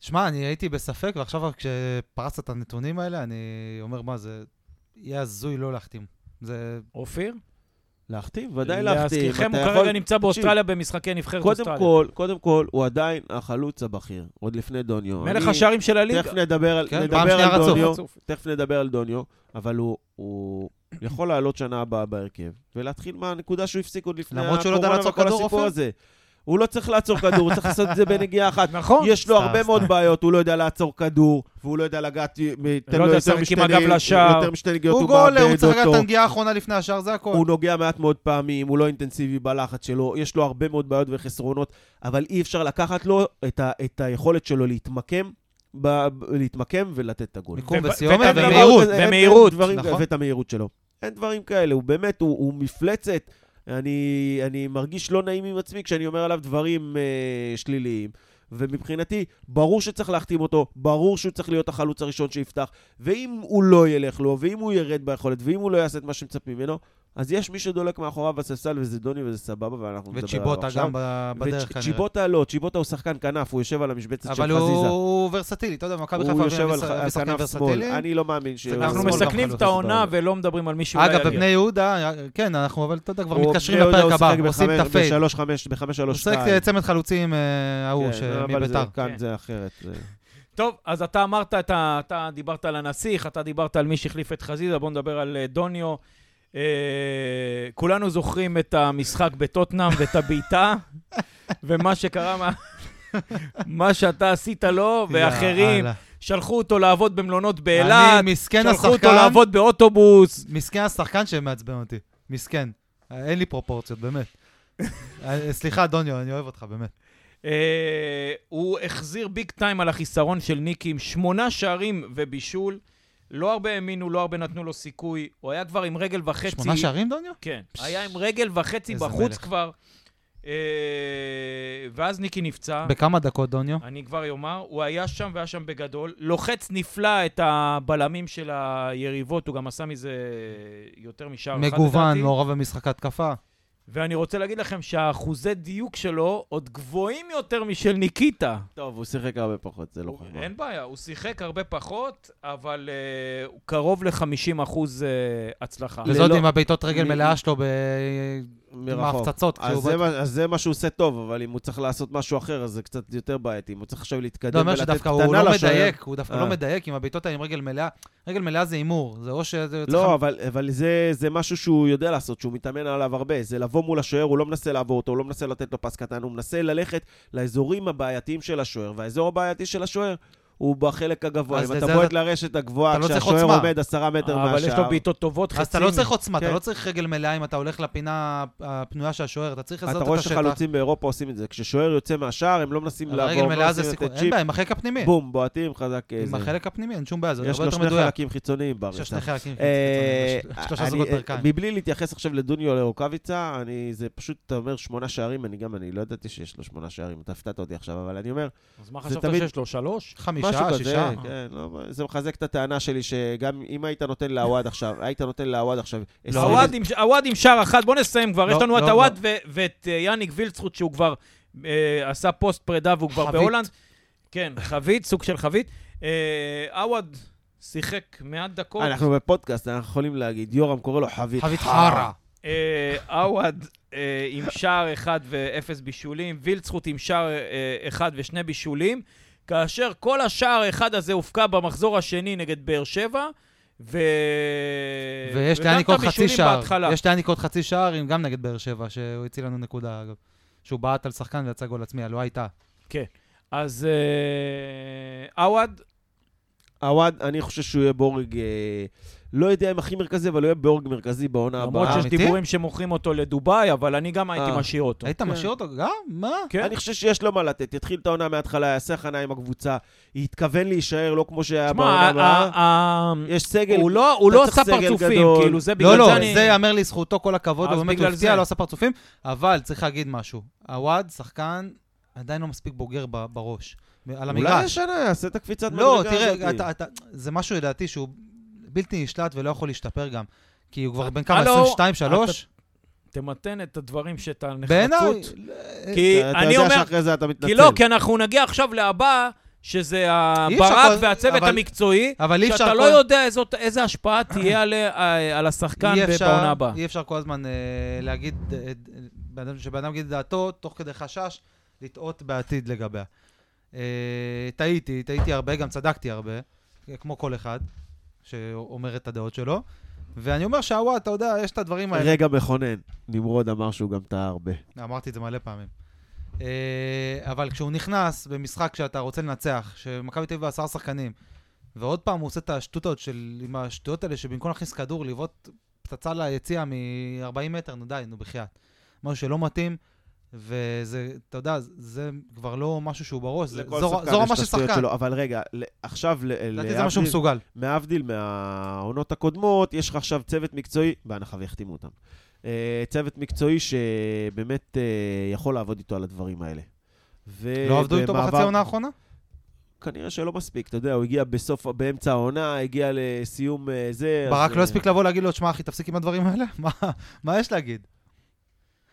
שמע, אני הייתי בספק, ועכשיו כשפרסת את הנתונים האלה, אני אומר, מה, זה יהיה הזוי לא להחתים. זה... אופיר? להחתים, ודאי להחתים. להזכירכם, הוא כרגע נמצא באוסטרליה במשחקי נבחרת אוסטרליה. כל, קודם כל, הוא עדיין החלוץ הבכיר, עוד לפני דוניו. מלך השערים של הליגה. תכף נדבר על, כן, נדבר על. דוניו. תכף נדבר על דוניו, אבל הוא, הוא יכול לעלות שנה הבאה בהרכב, ולהתחיל מהנקודה שהוא הפסיק עוד לפני למרות שהוא לא יודע הקורונה לעצור וכל כדור, הסיפור? הזה. הוא לא צריך לעצור כדור, הוא צריך לעשות את זה בנגיעה אחת. נכון. יש לו סתם, הרבה סתם. מאוד בעיות, הוא לא יודע לעצור כדור, והוא לא יודע לגעת, תן לא לו יודע יותר עם משתי הגב נגיעות- לשער. יותר משתי נגיעות, הוא הוא גולר, הוא מאבד צריך לגעת את אותו. הנגיעה האחרונה לפני השער, זה הכל. הוא נוגע מעט מאוד פעמים, הוא לא אינטנסיבי בלחץ שלו, יש לו הרבה מאוד בעיות וחסרונות, אבל אי אפשר לקחת לו את, ה, את היכולת שלו להתמקם, ב, להתמקם ולתת את הגול. מיקום ו- וסיומת ואין דבר ומהירות. כזה. אין- אין ומהירות, דברים נכון. ואת המהירות שלו. אין דברים כאלה, הוא באמת, הוא, הוא מפלצת. אני, אני מרגיש לא נעים עם עצמי כשאני אומר עליו דברים אה, שליליים. ומבחינתי, ברור שצריך להחתים אותו, ברור שהוא צריך להיות החלוץ הראשון שיפתח, ואם הוא לא ילך לו, ואם הוא ירד ביכולת, ואם הוא לא יעשה את מה שמצפים ממנו, אז יש מי שדולק מאחוריו בספסל, וזה דוני וזה סבבה, ואנחנו נדבר עליו וצ'יבוטה עכשיו. גם ב- בדרך כנראה. וצ'יבוטה לא, צ'יבוטה הוא שחקן כנף, הוא יושב על המשבצת של אבל חזיזה. הוא הוא ורסטילי, אתה יודע, מכבי חיפה הוא יושב על כנף שמאל. אני לא מאמין ש... אנחנו גם מסכנים את העונה. ולא מדברים על מישהו אגב. בבני יהודה, כן, אנחנו, אבל אתה יודע, כבר מתקשרים לפרק הבא, עושים את בחמש הוא שלוש שיחק שתיים. צמד חלוצים אה, ההוא, כן, אבל זה- מביתר. כאן כן. זה אחרת. טוב, אז אתה אמרת, אתה, אתה דיברת על הנסיך, אתה דיברת על מי שהחליף את חזיזה, בוא נדבר על אה, דוניו. אה, כולנו זוכרים את המשחק בטוטנאם ואת הבעיטה, ומה שקרה, מה, מה שאתה עשית לו, ואחרים. שלחו אותו לעבוד במלונות באילת, שלחו אותו השחקן, לעבוד באוטובוס. מסכן השחקן שמעצבן אותי. מסכן. אין לי פרופורציות, באמת. אה, סליחה, דוניו, אני אוהב אותך, באמת. אה, הוא החזיר ביג טיים על החיסרון של ניקי עם שמונה שערים ובישול. לא הרבה האמינו, לא הרבה נתנו לו סיכוי. הוא היה כבר עם רגל וחצי. שמונה שערים, דוניו? כן, היה עם רגל וחצי בחוץ מלך. כבר. אה, ואז ניקי נפצע. בכמה דקות, דוניו? אני כבר אומר, הוא היה שם והיה שם בגדול. לוחץ נפלא את הבלמים של היריבות, הוא גם עשה מזה יותר משער אחד מגוון, לדעתי. מעורב במשחק התקפה. ואני רוצה להגיד לכם שהאחוזי דיוק שלו עוד גבוהים יותר משל ניקיטה. טוב, הוא שיחק הרבה פחות, זה לא חשוב. אין בעיה, הוא שיחק הרבה פחות, אבל uh, הוא קרוב ל-50 אחוז uh, הצלחה. ללא- וזאת עם הבעיטות רגל מלאה שלו ב- מרחוק. ההפצצות. אז מה, אז זה מה שהוא עושה טוב, אבל אם הוא צריך לעשות משהו אחר, אז זה קצת יותר בעייתי. אם הוא צריך עכשיו לא, להתקדם אומר ולתת קטנה הוא לא לשוער- מדייק, הוא דווקא אה. לא מדייק עם הבעיטות האלה עם רגל מלאה. רגל מלאה זה הימור, זה או שזה... לא, אבל, אבל זה, זה משהו שהוא יודע לעשות, שהוא מתאמן עליו הרבה. זה לבוא מול השוער, הוא לא מנסה לעבור אותו, הוא לא מנסה לתת לו פס קטן, הוא מנסה ללכת לאזורים הבעייתיים של השוער, והאזור הבעייתי של השוער הוא בחלק הגבוה. אם אתה בועט אתה- לרשת הגבוהה, אתה לא צריך כשהשוער. עומד עשרה מטר מהשער. אבל יש לו בעיטות טובות, אז אתה לא. צריך עוצמה, אתה כן. לא צריך רגל מלאה אם אתה הולך לפינה הפנויה של השוער, אתה צריך לזהות אתה את רואה השטח. שחלוצים באירופה עושים את זה. כששוער יוצא מהשער, הם לא מנסים לעבור, רגל לא מלאה זה סיכון, אין בעיה, עם החלק הפנימי. בום, בועטים חזק. עם איזה. החלק הפנימי, אין שום בעיה, זה יש הרבה לו שני. חלקים חיצוניים יש בארץ. לו שני חלקים אה, חיצוניים, שלושה זוגות ברכיים. מבלי להתייחס עכשיו לדוניו לרוקאביצה, אני, זה פשוט, אתה אומר שמונה שערים, אני גם, אני לא ידעתי שיש לו שמונה שערים, אתה הפתעת אותי עכשיו, אבל אני אומר, אז מה זה חשבת תמיד- שיש לו? שלוש? משהו כזה, שישה. כן, לא, זה מחזק את הטענה שלי, שגם אם היית נותן לעווד עכשיו, היית נותן לעווד עכשיו, עשרים- עווד עם- שער אחד, בוא נסיים כבר. לא, יש לנו את לא, עווד ואת אה, יאניק וילדסחוט, שהוא כבר אה, עשה פוסט פרידה והוא כבר. בהולנד. כן, חבית, סוג של חבית. אה, עווד שיחק מעט דקות. אנחנו בפודקאסט, אנחנו יכולים להגיד, יורם קורא לו חבית חבית חרא. עווד עם שער אחד ואפס בישולים, וילדסחוט עם שער אחד ושני בישולים, כאשר כל השער האחד הזה הובקע במחזור השני נגד באר שבע, ו... ויש את עוד חצי שער. בהתחלה. יש לאניק עוד חצי שער, עם- גם נגד באר שבע, שהוא הציל לנו נקודה, אגב. שהוא בעט על שחקן ויצא גול עצמי, הלא הייתה. אז אה, עווד, עווד, אני חושב שהוא יהיה בורג, אה, לא יודע אם הכי מרכזי, אבל הוא יהיה בורג מרכזי בעונה למרות הבאה. שיש אמיתי? דיבורים שמוכרים אותו לדובאי, אבל אני גם הייתי אה. משאיר אותו. היית כן. משאיר אותו גם? מה? כן. אני חושב שיש לו מה לתת, יתחיל את העונה מההתחלה, יעשה הכנה עם הקבוצה, יתכוון להישאר, לא כמו שהיה בעונה הבאה. יש סגל, הוא לא- לא עשה פרצופים. כאילו, זה בגלל לא, לא, זה אני... זה ייאמר לזכותו כל הכבוד, הוא באמת הפתיע. לא עשה פרצופים, אבל צריך להגיד משהו. עווד, שחקן, עדיין לא מספיק בוגר בראש. על אולי המגרש. השנה יעשה את הקפיצת לא, מדרגה תראה, הזאת. אתה, אתה, זה משהו לדעתי שהוא בלתי נשלט ולא יכול להשתפר גם. כי הוא כבר בן כמה, הלו, 22, 3? תמתן את הדברים שאתה בעיניי, נחרצות. כי אתה אני יודע אומר... שאחרי זה אתה מתנצל. כי לא, כי אנחנו נגיע עכשיו להבא, שזה הברק והצוות אבל- המקצועי, שאתה כל- לא יודע איזו- איזה השפעה תהיה על- אה, על השחקן בעונה הבאה. אי אפשר כל הזמן אה, להגיד, אה, אה, שבן אדם יגיד את דעתו, תוך כדי חשש, לטעות בעתיד לגביה. אה, טעיתי, טעיתי הרבה, גם צדקתי הרבה, אה, כמו כל אחד שאומר את הדעות שלו. ואני אומר שהוואט, אתה יודע, יש את הדברים האלה. רגע מכונן. נמרוד אמר שהוא גם טעה הרבה. אמרתי את זה מלא פעמים. אה, אבל כשהוא נכנס במשחק שאתה רוצה לנצח, שמכבי תל אביב בעשרה שחקנים, ועוד פעם הוא עושה את השטות הזאת של, עם השטויות האלה, שבמקום להכניס כדור, לבעוט פצצה ליציאה מ-40 מטר, נו די, נו בחייאת. משהו שלא מתאים, וזה, אתה יודע, זה כבר לא משהו שהוא בראש, זה, זו, זו רמה של שחקן. שלו, אבל רגע, עכשיו, לדעתי זה מה שהוא מסוגל. להבדיל מהעונות הקודמות, יש לך עכשיו צוות מקצועי, בהנחה ויחתימו אותם. אה, צוות מקצועי שבאמת אה, יכול לעבוד איתו על הדברים האלה. ו- לא עבדו איתו בחצי העונה האחרונה? כנראה שלא מספיק, אתה יודע, הוא הגיע בסוף, באמצע העונה, הגיע לסיום אה, זה. ברק אז, לא הספיק לבוא להגיד לו, תשמע, אחי, תפסיק עם הדברים האלה? מה- מה יש להגיד?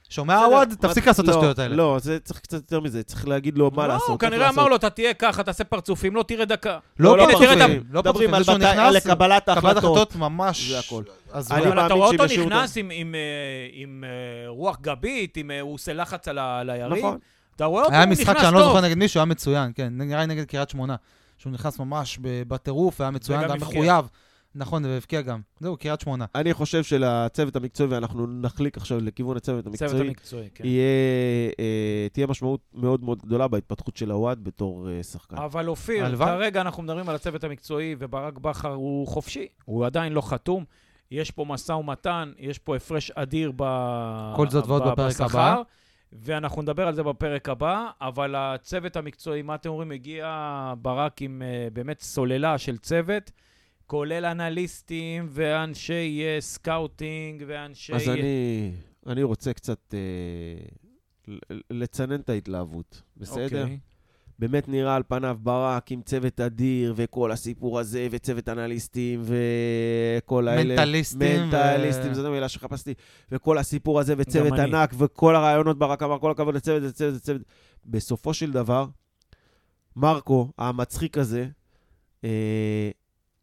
שומע, עווד? תפסיק לעשות את לא, השטויות האלה. לא, זה צריך קצת יותר מזה, צריך להגיד לו מה לא, לעשות. הוא איך כנראה. אמר לו, אתה תהיה ככה, תעשה פרצופים, לא תראה דקה. לא ה- פרצופים, לא פרצופים, זה שהוא נכנס, קבלת. החלטות ממש... זה הכל. אבל אתה רואה אותו נכנס עם- אה, אה, רוח גבית, אה, הוא עושה לחץ על היריב. נכון. אתה רואה אותו, היה הוא משחק נכנס שאני לא טוב. זוכר נגד מישהו, היה מצוין, כן, נראה לי נגד קריית שמונה. שהוא נכנס ממש בטירוף, היה מצוין, היה הבקיע. מחויב. נכון, והבקיע גם. זהו, קריית שמונה. אני חושב שלצוות המקצועי, ואנחנו נחליק עכשיו לכיוון הצוות צוות המקצועי, המקצועי, כן. יהיה, אה, תהיה משמעות מאוד מאוד גדולה בהתפתחות של הוואד בתור אה, שחקן. אבל אופיר, הלוואי. כרגע אנחנו מדברים על הצוות המקצועי, וברק בכר הוא חופשי, הוא עדיין לא חתום. יש פה משא ומתן, יש פה הפרש אדיר ב... כל זאת ועוד ב- בפרק בשכר, הבא. ואנחנו נדבר על זה בפרק הבא, אבל הצוות המקצועי, מה אתם אומרים, הגיע ברק עם אה, באמת סוללה של צוות, כולל אנליסטים ואנשי אה, scouting ואנשי... אז אני, אני רוצה קצת אה, ל- לצנן את ההתלהבות, בסדר? אוקיי. באמת נראה על פניו ברק עם צוות אדיר, וכל הסיפור הזה, וצוות אנליסטים, וכל האלה... מנטליסטים. ו- מנטליסטים, זאת המילה שחיפשתי. וכל הסיפור הזה, וצוות גם אני. ענק, וכל הרעיונות ברק אמר, כל הכבוד לצוות, לצוות, לצוות. בסופו של דבר, מרקו, המצחיק הזה, אה,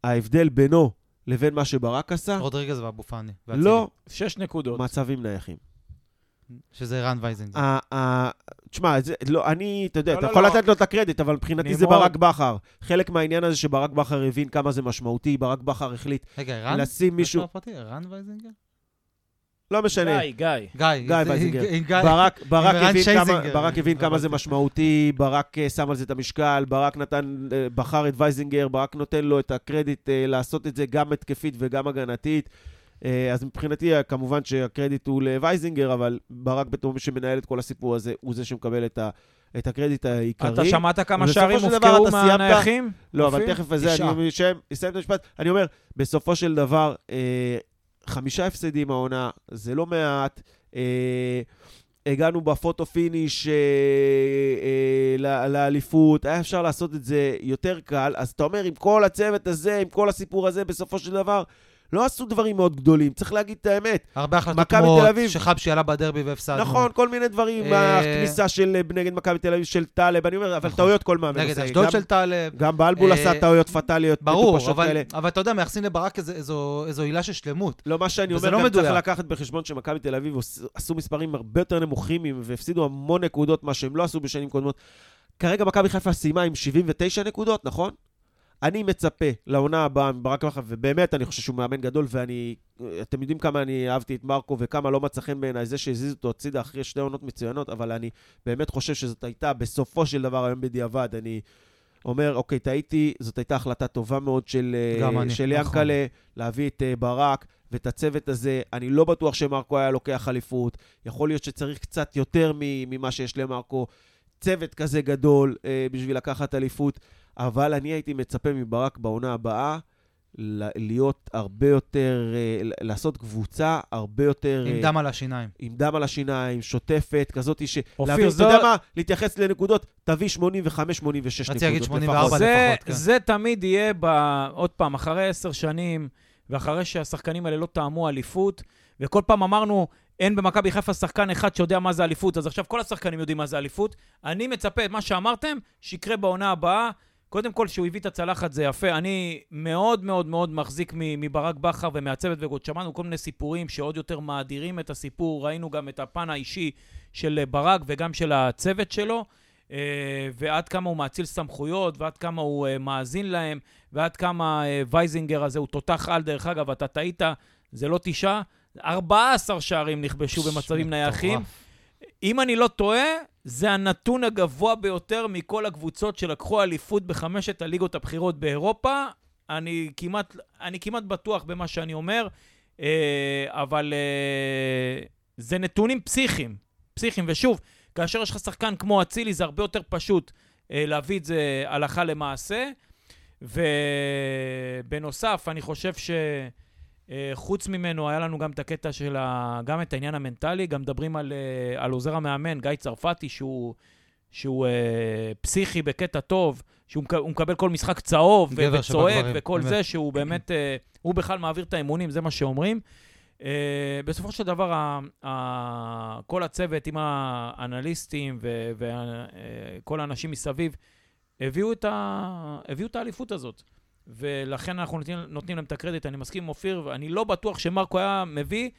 ההבדל בינו לבין מה שברק עשה, רודריגז ואבו פאני. לא שש נקודות. מצבים נייחים. שזה רן ה- תשמע, זה- לא, אני, אתה יודע, לא, אתה לא, יכול לא. לתת לו את הקרדיט, אבל מבחינתי זה נמרוד. ברק בכר. חלק מהעניין הזה שברק בכר הבין כמה זה משמעותי, ברק בכר החליט רגע, רן? לשים מישהו, מישהו... פרטי, רן וייזינגר? לא משנה. גיא, גיא. גיא. גיא וייזינגר. ברק, ברק, הבין כמה. ברק הבין כמה זה. משמעותי, ברק אה, שם על זה את המשקל, ברק נתן, אה, בחר את וייזינגר, ברק נותן לו את הקרדיט אה, לעשות את זה גם התקפית וגם הגנתית. אז מבחינתי, כמובן שהקרדיט הוא לווייזינגר, אבל ברק בתור מי שמנהל את כל הסיפור הזה, הוא זה שמקבל את, ה, את הקרדיט העיקרי. אתה שמעת כמה שערים הובקעו מהנייחים? לא, אבל? תכף. אני אסיים את המשפט. אני אומר, בסופו של דבר, חמישה הפסדים העונה, זה לא מעט. אה, הגענו בפוטו פיניש אה, אה, לאליפות, היה אפשר לעשות את זה יותר קל. אז אתה אומר, עם כל הצוות הזה, עם כל הסיפור הזה, בסופו של דבר, לא עשו דברים מאוד גדולים. צריך להגיד את האמת. הרבה החלטות כמו. שחבשי עלה בדרבי והפסדנו. נכון, כל מיני דברים, אה, הכניסה של אה, נגד מכבי תל אביב של טלב, אני אומר, אבל נכון. טעויות כל מאמן נגד. אשדוד של טלב. גם בלבול אה, עשה טעויות פטאליות ברור, אבל, אתה יודע, מייחסים לברק איזו- עילה של שלמות. לא, מה שאני אומר, לא גם צריך. לקחת בחשבון שמכבי תל אביב עשו מספרים הרבה יותר נמוכים והפסידו המון נקודות, מה שהם לא עשו בשנים קודמות. כרגע מכבי חיפה סיימה עם 79 נקודות, נכון? אני מצפה לעונה הבאה מברק בכר, ובאמת אני חושב שהוא מאמן גדול, ואני... אתם יודעים כמה אני אהבתי את מרקו וכמה לא מצא חן בעיניי זה שהזיז אותו הצידה אחרי שתי עונות מצוינות, אבל אני באמת חושב שזאת הייתה, בסופו של דבר, היום בדיעבד, אני אומר, אוקיי, טעיתי, זאת הייתה החלטה טובה מאוד של, אה, של נכון. ינקלה, להביא את אה, ברק ואת הצוות הזה. אני לא בטוח שמרקו היה לוקח אליפות. יכול להיות שצריך קצת יותר ממה שיש למרקו. צוות כזה גדול אה, בשביל לקחת אליפות, אבל אני הייתי מצפה מברק בעונה הבאה ל- להיות הרבה יותר, אה, ל- לעשות קבוצה הרבה יותר... עם אה, דם על השיניים. עם דם על השיניים, שוטפת, כזאת ש... אופיר, זו- אתה יודע מה? להתייחס לנקודות, תביא 85-86 נקודות רציתי להגיד לפחות. 84 זה, לפחות, כן. זה תמיד יהיה, ב... עוד פעם, אחרי עשר שנים, ואחרי שהשחקנים האלה לא טעמו אליפות, וכל פעם אמרנו, אין במכבי חיפה שחקן אחד שיודע מה זה אליפות, אז עכשיו כל השחקנים יודעים מה זה אליפות. אני מצפה, את מה שאמרתם, שיקרה בעונה הבאה. קודם כל, שהוא הביא את הצלחת זה יפה. אני מאוד מאוד מאוד מחזיק מברק בכר ומהצוות, ועוד שמענו כל מיני סיפורים שעוד יותר מאדירים את הסיפור. ראינו גם את הפן האישי של אה, ברק וגם של הצוות שלו. אה, ועד כמה הוא מאציל סמכויות, ועד כמה הוא אה, מאזין להם, ועד כמה וייזינגר הזה הוא תותח על, דרך אגב, אתה טעית, זה לא תשעה, 14 שערים נכבשו במצבים נייחים. אם אני לא טועה, זה הנתון הגבוה ביותר מכל הקבוצות שלקחו אליפות בחמשת הליגות הבכירות באירופה. אני כמעט, אני כמעט בטוח במה שאני אומר, אה, אבל אה, זה נתונים פסיכיים, פסיכיים. ושוב, כאשר יש לך שחקן כמו אצילי, זה הרבה יותר פשוט אה, להביא את זה הלכה למעשה. ובנוסף, אני חושב שחוץ ממנו, היה לנו גם את הקטע של ה... גם את העניין המנטלי, גם מדברים על, אה, על עוזר המאמן, גיא צרפתי, שהוא, שהוא אה, פסיכי בקטע טוב, שהוא מק- הוא מקבל כל משחק צהוב וצועק וכל באמת. זה, שהוא באמת, אה, הוא בכלל מעביר את האימונים, זה מה שאומרים. אה, בסופו של דבר, ה- ה- כל הצוות עם האנליסטים וכל האנשים מסביב הביאו את, ה- הביאו את האליפות הזאת. ולכן אנחנו נותנים, נותנים להם את הקרדיט. אני מסכים עם אופיר, ואני לא בטוח שמרקו היה מביא,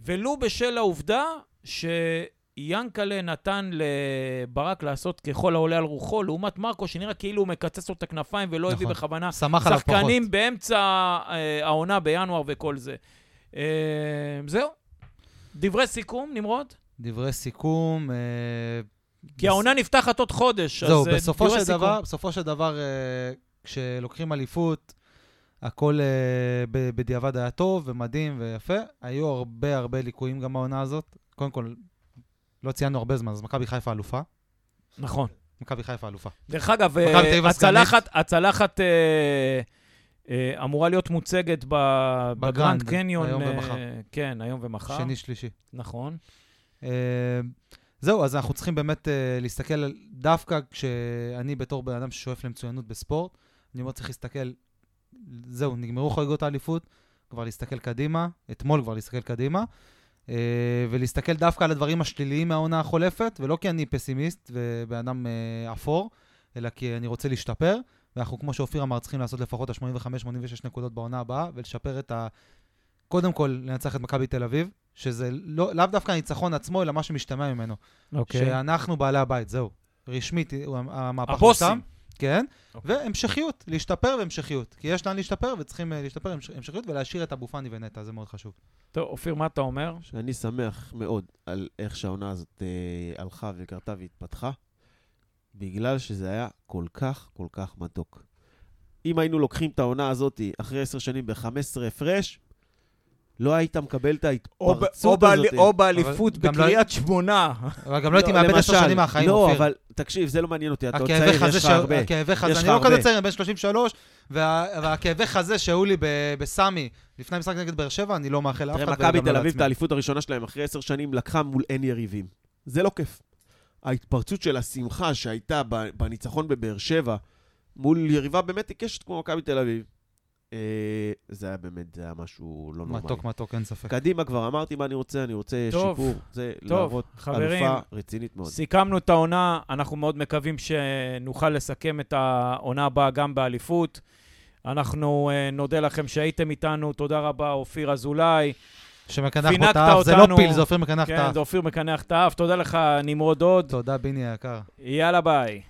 ולו בשל העובדה שיאנקלה נתן לברק לעשות ככל העולה על רוחו, לעומת מרקו, שנראה כאילו הוא מקצץ לו את הכנפיים ולא הביא נכון. בכוונה עליו פחות. שחקנים באמצע אה, העונה בינואר וכל זה. אה, זהו. דברי סיכום, נמרוד? דברי סיכום. אה, כי בס- העונה נפתחת עוד חודש, זהו, אז אה, בסופו של. דבר, בסופו של דבר, אה, כשלוקחים אליפות, הכל אה, ב- בדיעבד היה טוב ומדהים ויפה. היו הרבה הרבה ליקויים גם בעונה הזאת. קודם כל, לא ציינו הרבה זמן, אז מכבי חיפה אלופה. נכון. מכבי חיפה אלופה. דרך אגב, אה. הצלחת, הצלחת אה, אה, אמורה להיות מוצגת ב- בגרנד קניון. היום אה, ומחר. כן, היום ומחר. שני, שלישי. נכון. אה, זהו, אז אנחנו צריכים באמת אה, להסתכל דווקא כשאני בתור בן אדם ששואף למצוינות בספורט, אני אומר, צריך להסתכל, זהו, נגמרו חגיגות האליפות, כבר להסתכל קדימה, אתמול כבר להסתכל קדימה, אה, ולהסתכל דווקא על הדברים השליליים מהעונה החולפת, ולא כי אני פסימיסט ובן אדם אה, אפור, אלא כי אני רוצה להשתפר, ואנחנו, כמו שאופיר אמר, צריכים לעשות לפחות את ה-85-86 נקודות בעונה הבאה, ולשפר את ה... קודם כל, לנצח את מכבי תל אביב, שזה לא, לאו דווקא הניצחון עצמו, אלא מה שמשתמע ממנו. אוקיי. שאנחנו בעלי הבית, זהו. רשמית, המהפך הבוסים. כן, אוקיי. והמשכיות, להשתפר והמשכיות. כי יש לאן להשתפר וצריכים אה, להשתפר המש- המשכיות ולהשאיר את אבו פאני ונטע, זה מאוד חשוב. טוב, אופיר, מה אתה אומר? שאני שמח מאוד על איך שהעונה הזאת אה, הלכה וקרתה והתפתחה, בגלל שזה היה כל כך, כל כך מתוק. אם היינו לוקחים את העונה הזאת אחרי עשר שנים ב-15 הפרש, לא היית מקבל את ההתפרצות הזאת. או באליפות לא- בקריית שמונה. אבל גם לא הייתי מאבד עשר שנים מהחיים, לא, אופיר. אבל תקשיב, זה לא מעניין אותי, אתה עוד צעיר, יש לך הרבה. הכאבי חזה, אני לא כזה. צעיר, אני בן 33, וה- והכאבי חזה שהיו לי בסמי לפני המשחק נגד באר שבע, אני לא מאחל לאף אחד. תראה, מכבי לא תל אביב, את. האליפות הראשונה שלהם אחרי עשר שנים, לקחה מול אין יריבים. זה לא כיף. ההתפרצות של השמחה שהייתה בניצחון בבאר שבע, מול יריבה באמת עיקשת כמו מכבי תל אביב, זה היה באמת, זה היה משהו לא נורמלי. מתוק, מתוק, אין ספק. קדימה כבר אמרתי מה אני רוצה, אני רוצה טוב, שיפור. זה טוב, להראות חברים, אלופה רצינית מאוד. סיכמנו את העונה, אנחנו מאוד מקווים שנוכל לסכם את העונה הבאה גם באליפות. אנחנו uh, נודה לכם שהייתם איתנו, תודה רבה, אופיר אזולאי. שמקנח פה את האף, זה לא. פיל, זה אופיר מקנח את כן, האף. זה אופיר מקנח את האף, תודה לך, נמרוד הוד. תודה, ביני היקר. יאללה ביי.